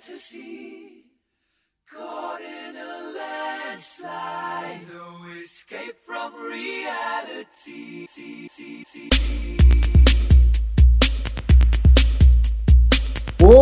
fantasy. Caught in a landslide. No escape from reality.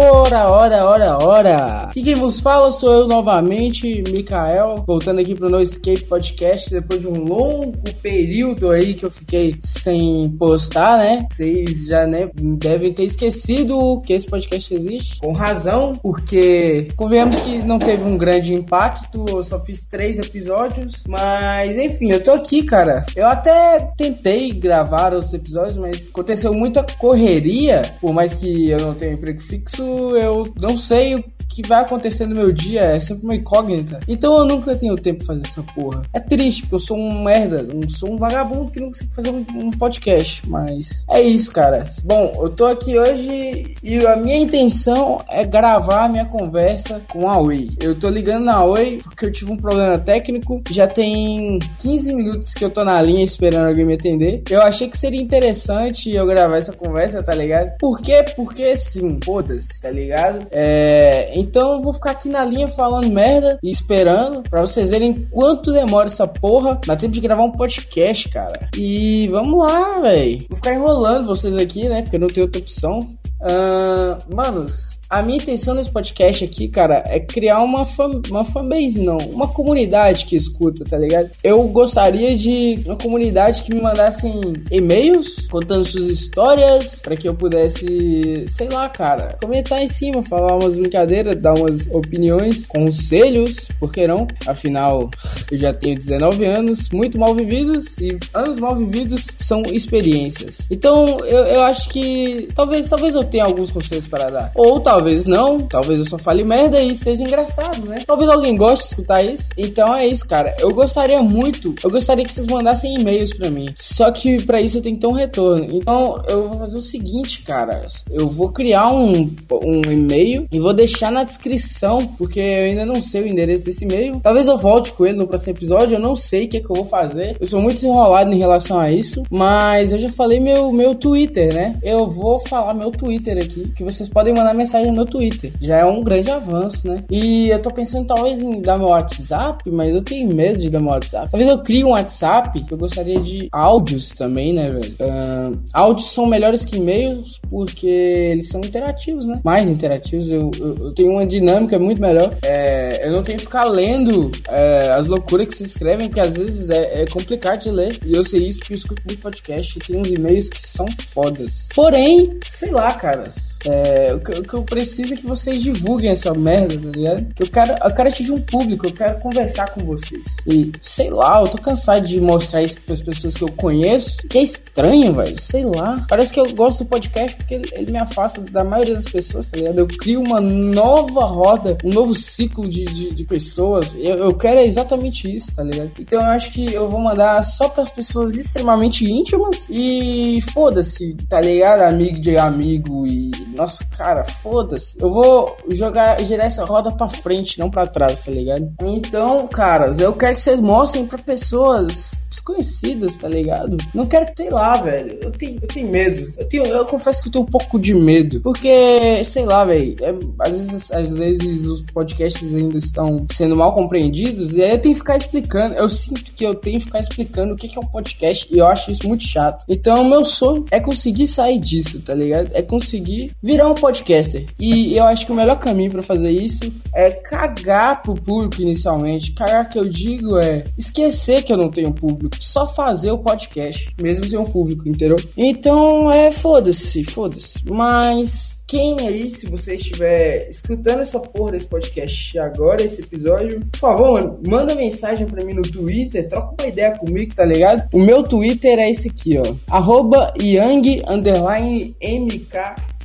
Ora, ora, ora, ora! Aqui quem vos fala sou eu novamente, Mikael, voltando aqui pro No Escape Podcast depois de um longo período aí que eu fiquei sem postar, né? Vocês já né, devem ter esquecido que esse podcast existe, com razão, porque convenhamos que não teve um grande impacto, eu só fiz três episódios, mas enfim, eu tô aqui, cara. Eu até tentei gravar outros episódios, mas aconteceu muita correria, por mais que eu não tenha emprego fixo, eu não sei que vai acontecer no meu dia, é sempre uma incógnita. Então eu nunca tenho tempo pra fazer essa porra. É triste, porque eu sou um merda, eu sou um vagabundo que não consigo fazer um, um podcast, mas é isso, cara. Bom, eu tô aqui hoje e a minha intenção é gravar a minha conversa com a Oi. Eu tô ligando na Oi porque eu tive um problema técnico, já tem 15 minutos que eu tô na linha esperando alguém me atender. Eu achei que seria interessante eu gravar essa conversa, tá ligado? Por quê? Porque sim, foda-se, tá ligado? É, então eu vou ficar aqui na linha falando merda e esperando pra vocês verem quanto demora essa porra. Dá tempo de gravar um podcast, cara. E vamos lá, velho. Vou ficar enrolando vocês aqui, né? Porque não tem outra opção. Uh, manos, a minha intenção nesse podcast aqui, cara, é criar uma, uma fanbase, não. Uma comunidade que escuta, tá ligado? Eu gostaria de uma comunidade que me mandassem e-mails contando suas histórias para que eu pudesse, sei lá, cara, comentar em cima, falar umas brincadeiras, dar umas opiniões, conselhos, por que não? Afinal, eu já tenho 19 anos, muito mal vividos e anos mal vividos são experiências. Então, eu, eu acho que talvez, talvez eu tenha alguns conselhos para dar. Ou talvez talvez não, talvez eu só fale merda e seja engraçado, né? Talvez alguém goste de escutar isso. Então é isso, cara. Eu gostaria muito, eu gostaria que vocês mandassem e-mails para mim. Só que para isso eu tenho que ter um retorno. Então eu vou fazer o seguinte, cara. Eu vou criar um, um e-mail e vou deixar na descrição, porque eu ainda não sei o endereço desse e-mail. Talvez eu volte com ele no próximo episódio, eu não sei o que, é que eu vou fazer. Eu sou muito enrolado em relação a isso, mas eu já falei meu, meu Twitter, né? Eu vou falar meu Twitter aqui, que vocês podem mandar mensagem no meu Twitter. Já é um grande avanço, né? E eu tô pensando talvez em dar meu WhatsApp, mas eu tenho medo de dar meu WhatsApp. Talvez eu crie um WhatsApp, eu gostaria de áudios também, né, velho? Uh, áudios são melhores que e-mails porque eles são interativos, né? Mais interativos. Eu, eu, eu tenho uma dinâmica muito melhor. É, eu não tenho que ficar lendo é, as loucuras que se escrevem, porque às vezes é, é, complicado de ler. E eu sei isso porque eu escuto muito podcast e tem uns e-mails que são fodas. Porém, sei lá, caras. É, o, que, o que eu preciso é que vocês divulguem essa merda, tá ligado? Que eu quero, eu quero atingir um público, eu quero conversar com vocês. E sei lá, eu tô cansado de mostrar isso para as pessoas que eu conheço, que é estranho, velho. Sei lá. Parece que eu gosto do podcast porque ele, ele, me afasta da maioria das pessoas, tá ligado? Eu crio uma nova roda, um novo ciclo de, de, de pessoas. Eu, eu quero exatamente isso, tá ligado? Então eu acho que eu vou mandar só para as pessoas extremamente íntimas e foda-se, tá ligado? Amigo de amigo e. Nossa, cara, foda-se. Eu vou jogar, girar essa roda pra frente, não pra trás, tá ligado? Então, caras, eu quero que vocês mostrem pra pessoas desconhecidas, tá ligado? Não quero que sei lá, velho. Eu tenho, eu tenho medo. Eu, tenho, eu confesso que eu tenho um pouco de medo. Porque, sei lá, velho. É, às, vezes, às vezes os podcasts ainda estão sendo mal compreendidos. E aí eu tenho que ficar explicando. Eu sinto que eu tenho que ficar explicando o que é um podcast. E eu acho isso muito chato. Então, o meu sonho é conseguir sair disso, tá ligado? É conseguir virar um podcaster. E eu acho que o melhor caminho para fazer isso é cagar pro público inicialmente. Cagar que eu digo é esquecer que eu não tenho público, só fazer o podcast, mesmo sem um público, entendeu? Então é foda-se, foda-se. Mas quem aí, se você estiver escutando essa porra desse podcast agora, esse episódio, por favor, manda mensagem pra mim no Twitter, troca uma ideia comigo, tá ligado? O meu Twitter é esse aqui, ó. Arroba Yang underline MK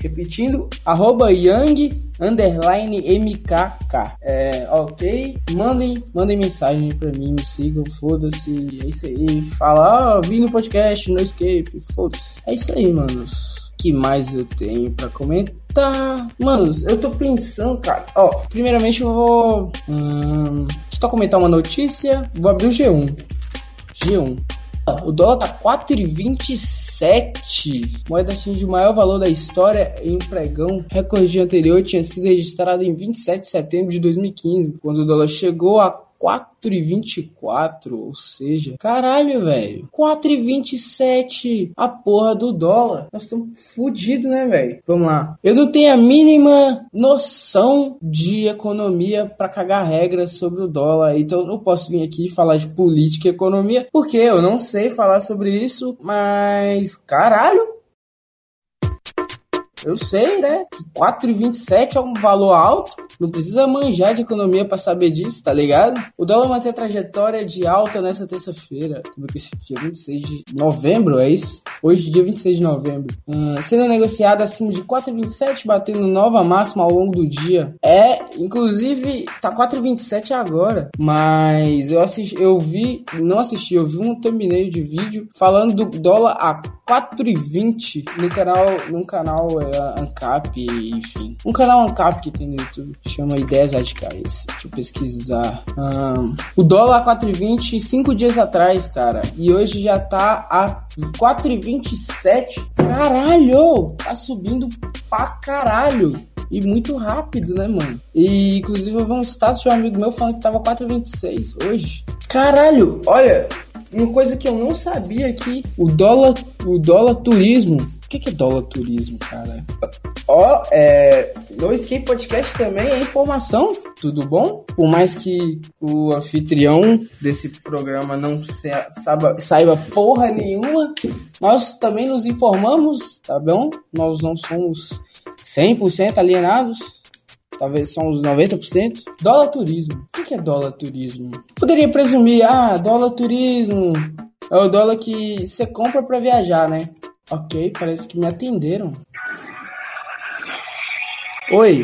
Repetindo, arroba Yang underline MKK. É, ok? Mandem, mandem mensagem pra mim, me sigam, foda-se. É isso aí. Fala, ah, vi no podcast, no escape, foda-se. É isso aí, manos. que mais eu tenho pra comentar? Manos, eu tô pensando, cara. Ó, primeiramente eu vou. Hum, só comentar uma notícia. Vou abrir o G1. G1. O dólar tá 4,27. Moeda atinge o maior valor da história em um pregão. Recorde anterior tinha sido registrado em 27 de setembro de 2015, quando o dólar chegou a 4,24, ou seja, caralho, velho. 4,27 a porra do dólar. Nós estamos fodidos, né, velho? Vamos lá. Eu não tenho a mínima noção de economia para cagar regras sobre o dólar, então eu não posso vir aqui falar de política e economia, porque eu não sei falar sobre isso, mas caralho, eu sei, né? Que 4,27 é um valor alto. Não precisa manjar de economia para saber disso, tá ligado? O dólar mantém a trajetória de alta nessa terça-feira. Dia 26 de novembro, é isso? Hoje, dia 26 de novembro. Sendo negociada acima de 4,27, batendo nova máxima ao longo do dia. É, inclusive, tá 4,27 agora. Mas eu assisti, eu vi, não assisti, eu vi um thumbnail de vídeo falando do dólar a 4,20 no canal, num canal é, Ancap, enfim. Um canal Ancap que tem no YouTube, chama Ideias Radicais. Deixa eu pesquisar. Um, o dólar a 4,20 cinco dias atrás, cara. E hoje já tá a 4,27. Caralho! Tá subindo pra caralho. E muito rápido, né, mano? E inclusive eu vi um status de um amigo meu falando que tava 4,26 hoje. Caralho, olha, uma coisa que eu não sabia é que o dólar, o dólar turismo. O que, que é dólar turismo, cara? Ó, é. No Escape Podcast também é informação, tudo bom? Por mais que o anfitrião desse programa não saiba, saiba porra nenhuma, nós também nos informamos, tá bom? Nós não somos 100% alienados talvez são os 90%. Dólar turismo. O que é dólar turismo? Poderia presumir, ah, dólar turismo é o dólar que você compra para viajar, né? Ok, parece que me atenderam. Oi.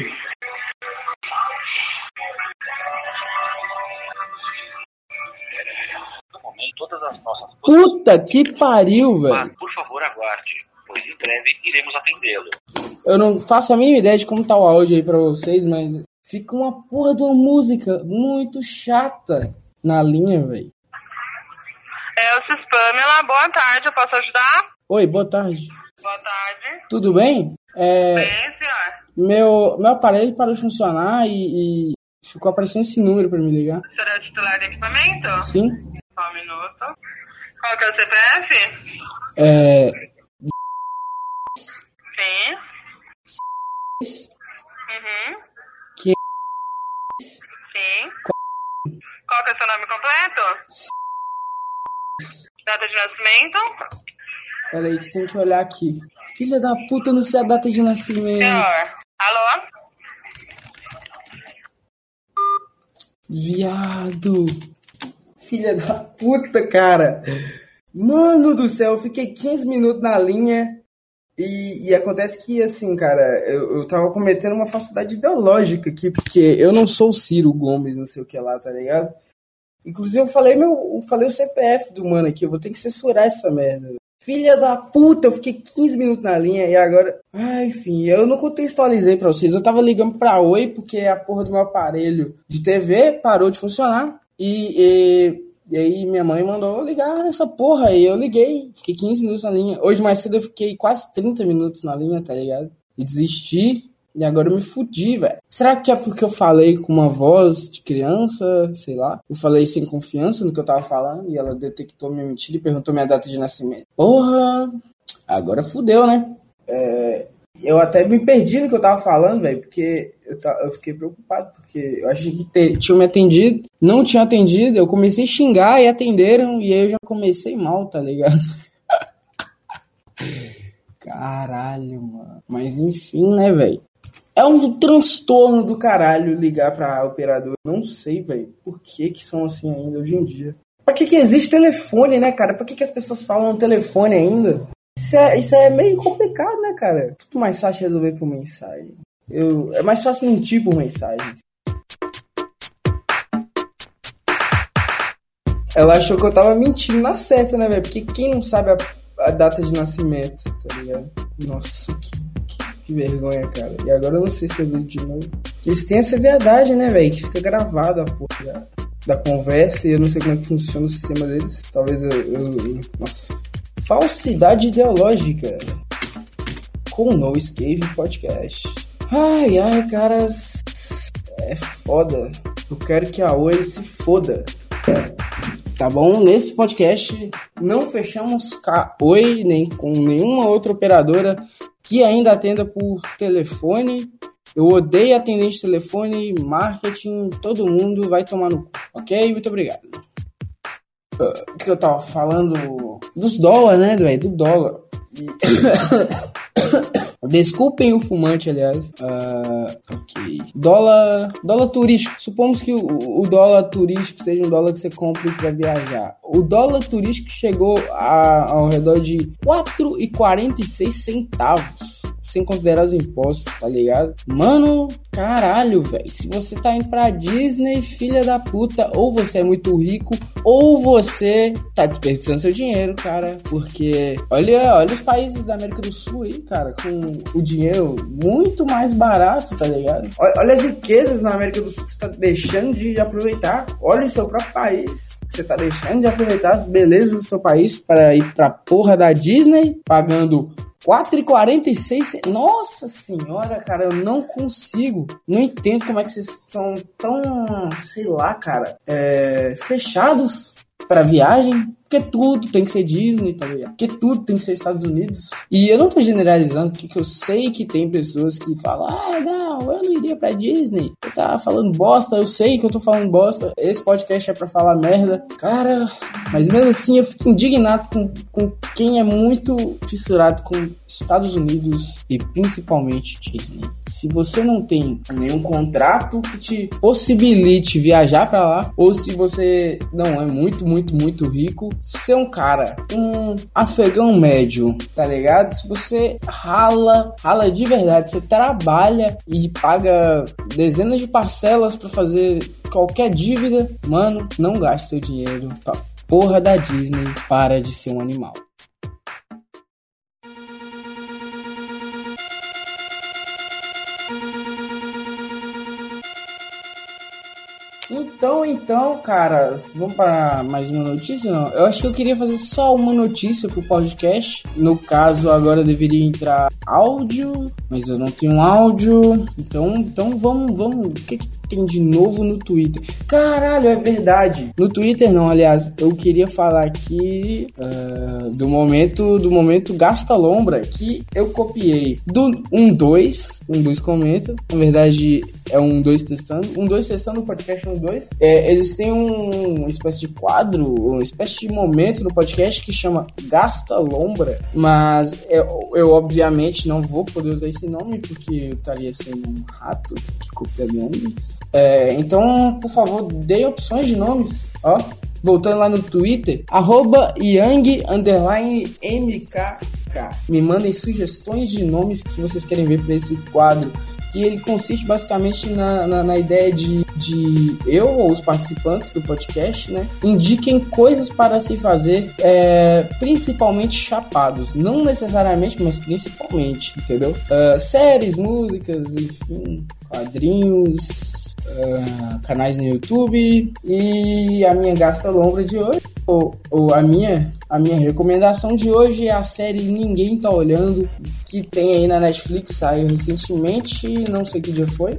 Puta que pariu, velho. Por favor, aguarde, pois em breve iremos atendê-lo. Eu não faço a mínima ideia de como tá o áudio aí pra vocês, mas fica uma porra de uma música muito chata na linha, velho. É o Pamela, boa tarde, eu posso ajudar? Oi, boa tarde. Boa tarde. Tudo bem? É, bem, senhor. Meu, meu aparelho parou de funcionar e, e ficou aparecendo esse número pra me ligar. O senhor é o titular do equipamento? Sim. Só um minuto. Qual que é o CPF? É. Sim. Uhum. Que... Sim. Qual que é o seu nome completo? Data de nascimento? Peraí que tem que olhar aqui. Filha da puta, não sei a data de nascimento. Senhor. Alô? Viado. Filha da puta, cara. Mano do céu, eu fiquei 15 minutos na linha e, e, acontece que, assim, cara, eu, eu tava cometendo uma falsidade ideológica aqui, porque eu não sou o Ciro Gomes, não sei o que lá, tá ligado? Inclusive, eu falei, meu, eu falei o CPF do mano aqui, eu vou ter que censurar essa merda. Filha da puta, eu fiquei 15 minutos na linha e agora. Ah, enfim, eu não contextualizei pra vocês. Eu tava ligando pra Oi porque a porra do meu aparelho de TV parou de funcionar. E, e e aí minha mãe mandou ligar nessa porra. E eu liguei, fiquei 15 minutos na linha. Hoje mais cedo eu fiquei quase 30 minutos na linha, tá ligado? E desisti. E agora eu me fudi, velho. Será que é porque eu falei com uma voz de criança? Sei lá. Eu falei sem confiança no que eu tava falando. E ela detectou minha mentira e perguntou minha data de nascimento. Porra! Agora fudeu, né? É, eu até me perdi no que eu tava falando, velho, porque eu, eu fiquei preocupado, porque eu achei que ter, tinham me atendido, não tinham atendido, eu comecei a xingar e atenderam, e aí eu já comecei mal, tá ligado? Caralho, mano. Mas enfim, né, velho? É um transtorno do caralho ligar pra operador. Não sei, velho, por que que são assim ainda hoje em dia. Pra que que existe telefone, né, cara? Pra que que as pessoas falam telefone ainda? Isso é, isso é meio complicado, né, cara? Tudo mais fácil resolver por mensagem. Eu, é mais fácil mentir por mensagem. Ela achou que eu tava mentindo na certa, né, velho? Porque quem não sabe a, a, data de nascimento, tá ligado? Nossa, que, que, que, vergonha, cara. E agora eu não sei se eu vi de novo. Eles têm essa verdade, né, velho? Que fica gravado a porra. da conversa e eu não sei como é que funciona o sistema deles. Talvez eu. eu nossa. Falsidade ideológica. Com o No Escape Podcast. Ai, ai, caras. É foda. Eu quero que a Oi se foda. Tá bom? Nesse podcast não fechamos com Oi nem com nenhuma outra operadora que ainda atenda por telefone. Eu odeio atendente de telefone, marketing, todo mundo vai tomar no cu, ok? Muito obrigado. O que eu tava falando dos dólares, né, velho? Do dólar. Desculpem o fumante, aliás. Uh, ok. Dólar, dólar turístico. Supomos que o, o, dólar turístico seja um dólar que você compre para viajar. O dólar turístico chegou a, ao redor de 4,46 centavos sem considerar os impostos, tá ligado? Mano, caralho, velho. Se você tá indo pra Disney, filha da puta, ou você é muito rico, ou você tá desperdiçando seu dinheiro, cara. Porque olha, olha os países da América do Sul aí, cara, com o dinheiro muito mais barato, tá ligado? Olha, olha as riquezas na América do Sul que você tá deixando de aproveitar. Olha o seu próprio país. Você tá deixando de aproveitar as belezas do seu país para ir pra porra da Disney, pagando 4,46. Nossa senhora, cara, eu não consigo. Não entendo como é que vocês são tão, sei lá, cara, é, fechados para viagem. Porque tudo tem que ser Disney, tá ligado? Porque tudo tem que ser Estados Unidos. E eu não tô generalizando, porque eu sei que tem pessoas que falam, ah, não, eu não iria pra Disney. Eu tava falando bosta, eu sei que eu tô falando bosta. Esse podcast é pra falar merda. Cara, mas mesmo assim eu fico indignado com, com quem é muito fissurado com Estados Unidos e principalmente Disney. Se você não tem nenhum contrato que te possibilite viajar para lá, ou se você não é muito, muito, muito rico, se você é um cara, um afegão médio, tá ligado? Se você rala, rala de verdade, você trabalha e paga dezenas de parcelas para fazer qualquer dívida, mano, não gaste seu dinheiro. Porra da Disney, para de ser um animal. Então, então, caras, vamos para mais uma notícia? Não? Eu acho que eu queria fazer só uma notícia pro podcast. No caso, agora deveria entrar áudio, mas eu não tenho áudio. Então, então vamos, vamos. O que, que tem de novo no Twitter? Caralho, é verdade. No Twitter não, aliás, eu queria falar aqui uh, do momento, do momento Gasta Lombra que eu copiei do 1-2, um 2 comenta. Na verdade, é um 2 testando. Um 2 testando o podcast 1 um 2. É, eles têm um, uma espécie de quadro, uma espécie de momento no podcast que chama Gasta Lombra. Mas eu, eu obviamente não vou poder usar esse nome porque eu estaria sendo um rato que copia nomes. É, então, por favor, dê opções de nomes. Ó, voltando lá no Twitter, arroba. Me mandem sugestões de nomes que vocês querem ver para esse quadro que ele consiste basicamente na, na, na, ideia de, de eu ou os participantes do podcast, né, indiquem coisas para se fazer, é, principalmente chapados, não necessariamente, mas principalmente, entendeu? Uh, séries, músicas, enfim, quadrinhos, uh, canais no YouTube e a minha gasta lombra de hoje, ou, ou a minha a minha recomendação de hoje é a série Ninguém Tá Olhando, que tem aí na Netflix, saiu recentemente, não sei que dia foi.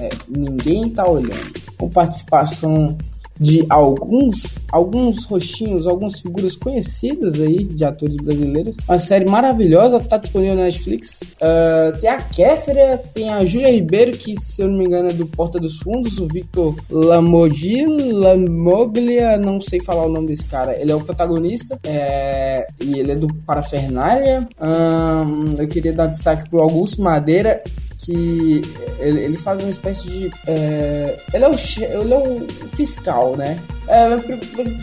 É, Ninguém Tá Olhando. Com participação de alguns, alguns rostinhos, algumas figuras conhecidas aí de atores brasileiros. Uma série maravilhosa, tá disponível na Netflix. Uh, tem a Kéfera, tem a Júlia Ribeiro, que se eu não me engano é do Porta dos Fundos, o Victor Lamogil, Lamoglia, não sei falar o nome desse cara. Ele é o protagonista é, e ele é do Parafernália. Um, eu queria dar destaque pro Augusto Madeira que ele, ele faz uma espécie de. É, ele, é o, ele é o fiscal, né? É,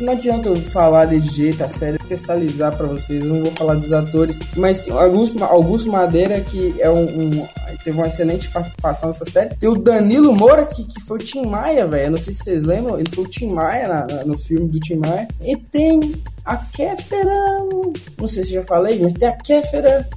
não adianta eu falar de jeito, a série, testalizar para vocês, eu não vou falar dos atores, mas tem o Augusto, Augusto Madeira, que é um, um, teve uma excelente participação nessa série. Tem o Danilo Moura, que, que foi o Tim Maia, velho, não sei se vocês lembram, ele foi o Tim Maia na, na, no filme do Tim Maia. E tem a Kéfera, não sei se já falei, mas tem a Kéfera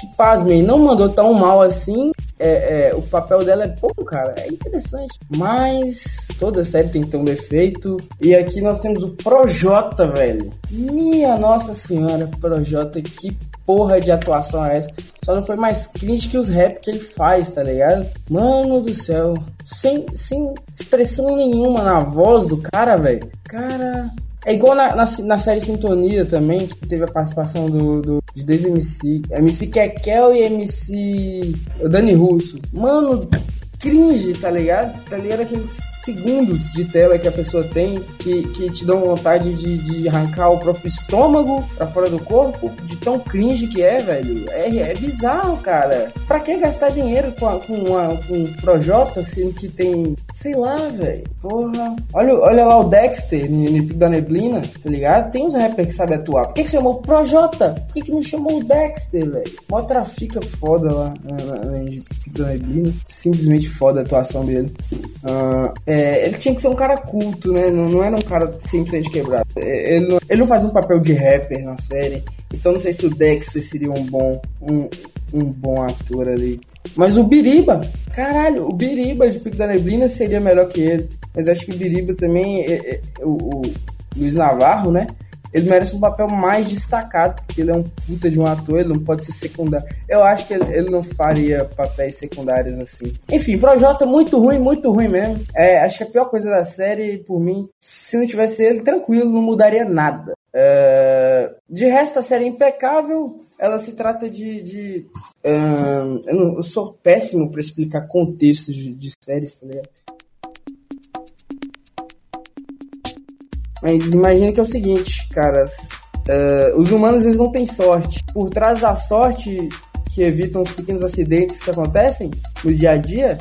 que, pasmem, não mandou tão mal assim. é, é, o papel dela é bom, cara. É interessante. Mas toda série tem que ter um defeito. E aqui nós temos o Projota, velho. Minha Nossa Senhora, Projota, que porra de atuação é essa? Só não foi mais cringe que os rap que ele faz, tá ligado? Mano do céu. Sem, sem expressão nenhuma na voz do cara, velho. Cara, é igual na, na, na, série Sintonia também, que teve a participação do, do, de dois MC. MC Kekel e MC Dani Russo. Mano, cringe, tá ligado? Tá ligado aqueles segundos de tela que a pessoa tem que, que te dão vontade de, de arrancar o próprio estômago pra fora do corpo, de tão cringe que é, velho. É, é bizarro, cara. Pra que gastar dinheiro com, a, com, uma, com um Projota, sendo que tem, sei lá, velho. Porra. Olha, olha lá o Dexter, da Neblina, tá ligado? Tem uns rappers que sabem atuar. Por que, que chamou Projota? Por que, que não chamou o Dexter, velho? Mó trafica foda lá na, na, na da Neblina. Simplesmente foda a atuação dele. Uh, é, ele tinha que ser um cara culto, né? Não, não era um cara 100% quebrado. É, ele não, ele não faz um papel de rapper na série. Então não sei se o Dexter seria um bom, um, um bom ator ali. Mas o Biriba, caralho, o Biriba de Pico da Neblina seria melhor que ele. Mas acho que o Biriba também, é, é, o, o Luiz Navarro, né? Ele merece um papel mais destacado, porque ele é um puta de um ator, ele não pode ser secundário. Eu acho que ele, não faria papéis secundários assim. Enfim, Projota muito ruim, muito ruim mesmo. É, acho que a pior coisa da série, por mim, se não tivesse ele, tranquilo, não mudaria nada. É... De resto, a série é impecável. Ela se trata de. de um... eu, não, eu, sou péssimo para explicar contextos de, de séries, tá ligado? Mas imagina que é o seguinte, caras. Uh, os humanos eles não têm sorte. Por trás da sorte que evitam os pequenos acidentes que acontecem no dia a dia,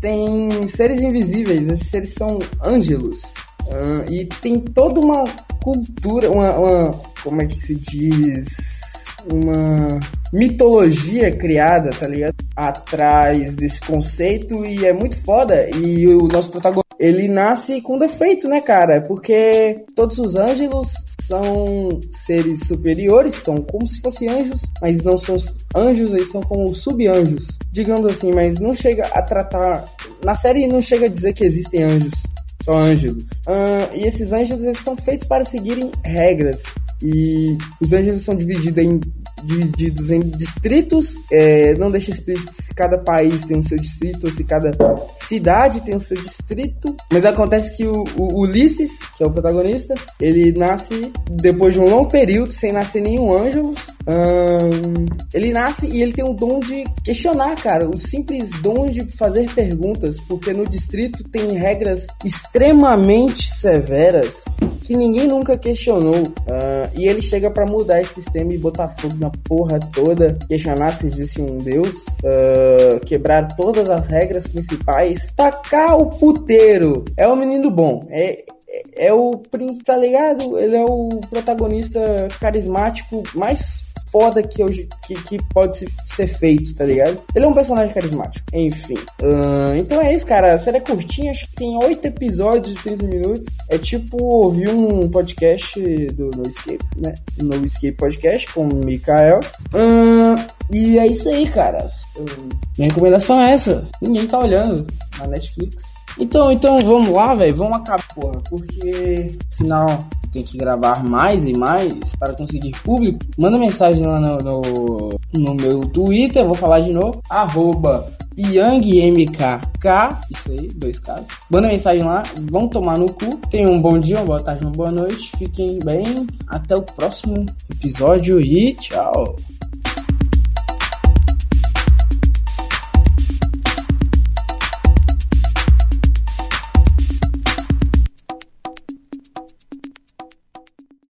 tem seres invisíveis. Esses seres são ângelos. Uh, e tem toda uma cultura, uma, uma, Como é que se diz? Uma mitologia criada, tá ligado? Atrás desse conceito e é muito foda. E o nosso protagonista ele nasce com defeito, né, cara? Porque todos os ângelos são seres superiores, são como se fossem anjos, mas não são anjos, eles são como sub-anjos, digamos assim, mas não chega a tratar. Na série não chega a dizer que existem anjos, são ângelos. Uh, e esses ângelos eles são feitos para seguirem regras. E os ângelos são divididos em divididos em distritos. É, não deixa explícito se cada país tem o seu distrito ou se cada cidade tem o seu distrito. Mas acontece que o, o Ulisses, que é o protagonista, ele nasce depois de um longo período sem nascer nenhum anjo. Hum, ele nasce e ele tem o dom de questionar, cara, o simples dom de fazer perguntas, porque no distrito tem regras extremamente severas que ninguém nunca questionou. E ele chega para mudar esse sistema e botar fogo na porra toda, questionar se existe um deus, uh, quebrar todas as regras principais, tacar o puteiro. É um menino bom. É, é o tá ligado? Ele é o protagonista carismático mais foda que, hoje, que, que pode se, ser feito, tá ligado? Ele é um personagem carismático. Enfim. Uh, então é isso, cara. A série é curtinha, acho que tem oito episódios de 30 minutos. É tipo ouvir um podcast do No Escape, né? No Escape Podcast com o Mikael. Uh, e é isso aí, caras. Uh, minha recomendação é essa. Ninguém tá olhando na Netflix. Então, então vamos lá, velho. Vamos acabar, porra. Porque, afinal, tem que gravar mais e mais para conseguir público. Manda mensagem lá no, no, no meu Twitter, vou falar de novo. Arroba YangMKK, isso aí, dois casos. Manda mensagem lá, vão tomar no cu. Tenham um bom dia, uma boa tarde, uma boa noite. Fiquem bem. Até o próximo episódio e tchau.